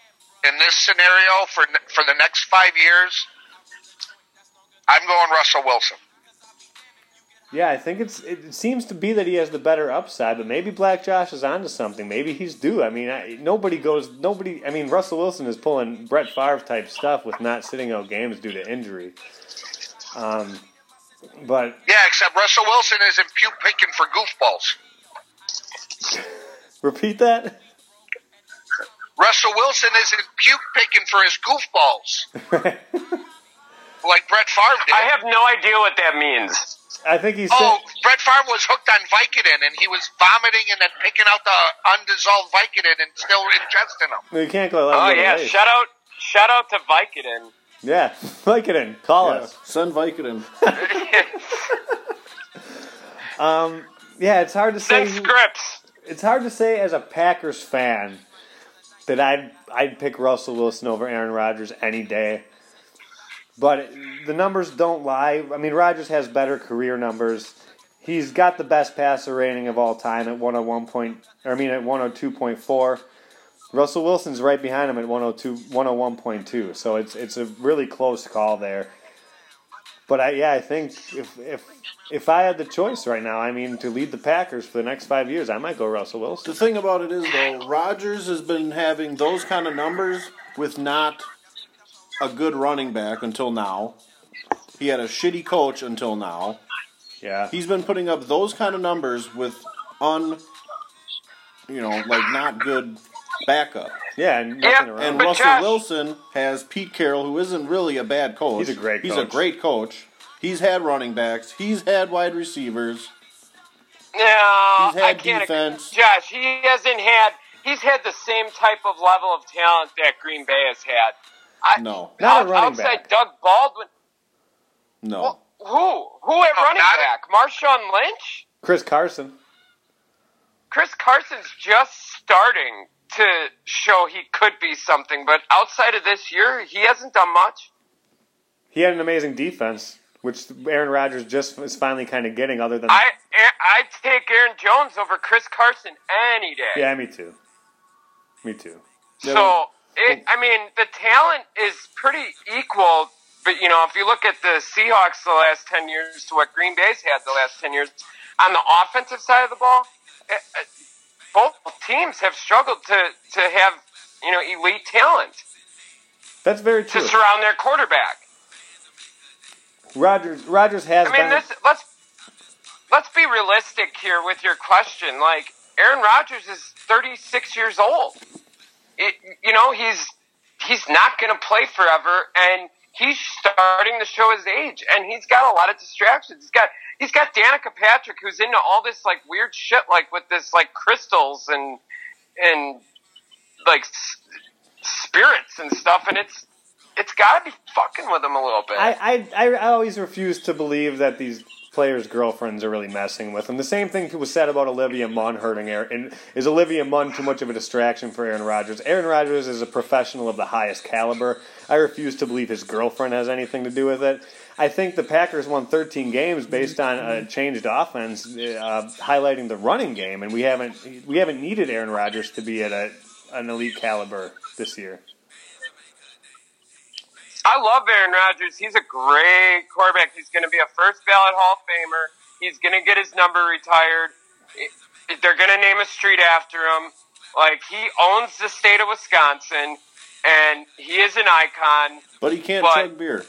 In this scenario, for for the next five years, I'm going Russell Wilson. Yeah, I think it's it seems to be that he has the better upside, but maybe Black Josh is onto something. Maybe he's due. I mean, I, nobody goes. Nobody. I mean, Russell Wilson is pulling Brett Favre type stuff with not sitting out games due to injury. Um, but Yeah, except Russell Wilson isn't puke picking for goofballs. repeat that. Russell Wilson isn't puke picking for his goofballs like Brett Favre did. I have no idea what that means. I think he's. Oh, Brett Favre was hooked on Vicodin, and he was vomiting and then picking out the undissolved Vicodin and still ingesting them. you can't go. Oh yeah, shout out, shout out to Vicodin. Yeah, Vicodin, call Yeah, us. send Vicodin. Um, yeah, it's hard to say. Send scripts. it's hard to say as a Packers fan that I'd I'd pick Russell Wilson over Aaron Rodgers any day. But the numbers don't lie. I mean, Rodgers has better career numbers. He's got the best passer rating of all time at 101 point. Or I mean, at 102.4. Russell Wilson's right behind him at 102, 101.2. So it's it's a really close call there. But I yeah, I think if if if I had the choice right now, I mean, to lead the Packers for the next five years, I might go Russell Wilson. The thing about it is, though, Rodgers has been having those kind of numbers with not a good running back until now. He had a shitty coach until now. Yeah. He's been putting up those kind of numbers with un, you know, like not good backup. Yeah, and Yeah, nothing around. And But Russell Josh- Wilson has Pete Carroll, who isn't really a bad coach. He's a great He's a coach. great coach. He's had running backs. He's had wide receivers. No, He's had I can't. defense. Josh, he hasn't had. He's had the same type of level of talent that Green Bay has had. I, No. Not a out- running outside back. Doug Baldwin. No. Well, who? Who at No, running not a- back? Marshawn Lynch? Chris Carson. Chris Carson's just starting to show he could be something, but outside of this year, he hasn't done much. He had an amazing defense, which Aaron Rodgers just is finally kind of getting. Other than I I'd take Aaron Jones over Chris Carson any day. Yeah, me too. Me too. So, it, I mean, the talent is pretty equal. But you know, if you look at the Seahawks the last ten years to what Green Bay's had the last ten years on the offensive side of the ball, eh, eh, both teams have struggled to to have you know elite talent That's very true. to surround their quarterback. Rodgers Rodgers has I mean, this let's let's be realistic here with your question. Like Aaron Rodgers is 36 years old. It, you know, he's he's not going to play forever, and he's starting to show his age, and he's got a lot of distractions. He's got he's got Danica Patrick, who's into all this like weird shit, like with this like crystals and and like s- spirits and stuff, and it's it's got to be fucking with him a little bit. I, I, I always refuse to believe that these players' girlfriends are really messing with them. The same thing was said about Olivia Munn hurting Aaron. And is Olivia Munn too much of a distraction for Aaron Rodgers? Aaron Rodgers is a professional of the highest caliber. I refuse to believe his girlfriend has anything to do with it. I think the Packers won 13 games based on a changed offense, uh, highlighting the running game, and we haven't we haven't needed Aaron Rodgers to be at a, an elite caliber this year. I love Aaron Rodgers. He's a great quarterback. He's going to be a first ballot Hall of Famer. He's going to get his number retired. They're going to name a street after him. Like he owns the state of Wisconsin, and he is an icon. But he can't But- chug beer.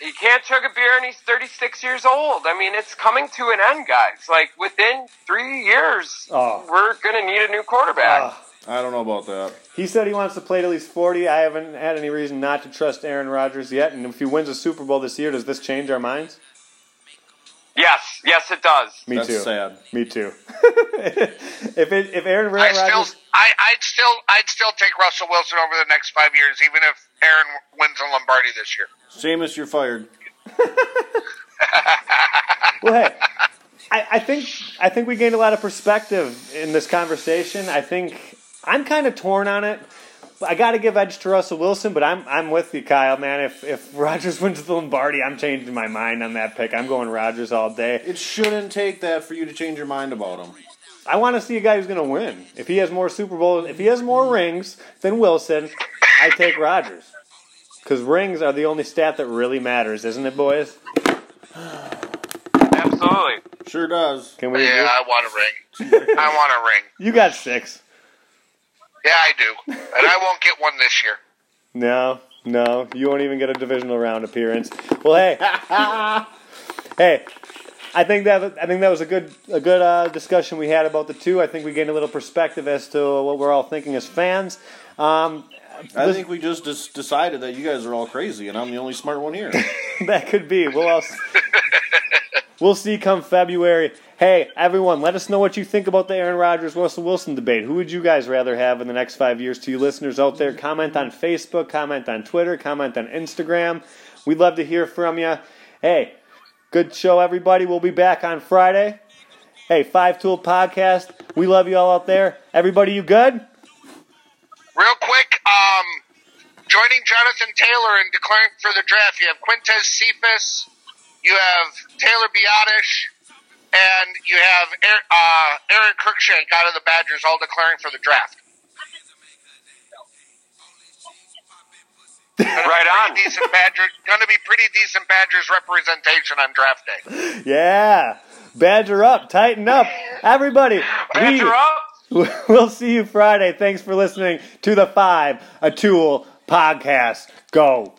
He can't chug a beer, and he's 36 years old. I mean, it's coming to an end, guys. Like within three years, Oh. we're going to need a new quarterback. Ah. I don't know about that. He said he wants to play at least 40. I haven't had any reason not to trust Aaron Rodgers yet. And if he wins a Super Bowl this year, does this change our minds? yes, yes, it does. Me That's too. sad. Me too. if it, if Aaron I still, Rodgers, I, I'd still, I'd still take Russell Wilson over the next five years, even if Aaron wins a Lombardi this year. Seamus, you're fired. well, hey, I, I think I think we gained a lot of perspective in this conversation. I think I'm kind of torn on it. I got to give edge to Russell Wilson, but I'm I'm with you, Kyle. Man, if if Rodgers wins the Lombardi, I'm changing my mind on that pick. I'm going Rodgers all day. It shouldn't take that for you to change your mind about him. I want to see a guy who's going to win. If he has more Super Bowls, if he has more rings than Wilson, I take Rodgers. Because rings are the only stat that really matters, isn't it, boys? Absolutely. Sure does. Can we? Yeah, agree? I want a ring. I want a ring. You got six. Yeah, I do, and I won't get one this year. No, no, you won't even get a divisional round appearance. Well, hey, hey, I think that I think that was a good a good uh, discussion we had about the two. I think we gained a little perspective as to what we're all thinking as fans. Um, I this- think we just dis- decided that you guys are all crazy, and I'm the only smart one here. that could be. We'll all, we'll see come February. Hey, everyone, let us know what you think about the Aaron Rodgers Russell Wilson debate. Who would you guys rather have in the next five years? To you listeners out there, comment on Facebook, comment on Twitter, comment on Instagram. We'd love to hear from you. Hey, good show, everybody. We'll be back on Friday. Hey, Five Tool Podcast. We love you all out there. Everybody, you good? Real quick, um, joining Jonathan Taylor and declaring for the draft, you have Quintez Cephas, you have Taylor Biadasz, and you have Aaron, uh, Aaron Cruickshank out of the Badgers, all declaring for the draft. Right on. Decent Badgers, going to be pretty decent Badgers representation on draft day. Yeah. Badger up. Tighten up. Everybody. Badger we- up. We'll see you Friday. Thanks for listening to the Five A Tool podcast. Go.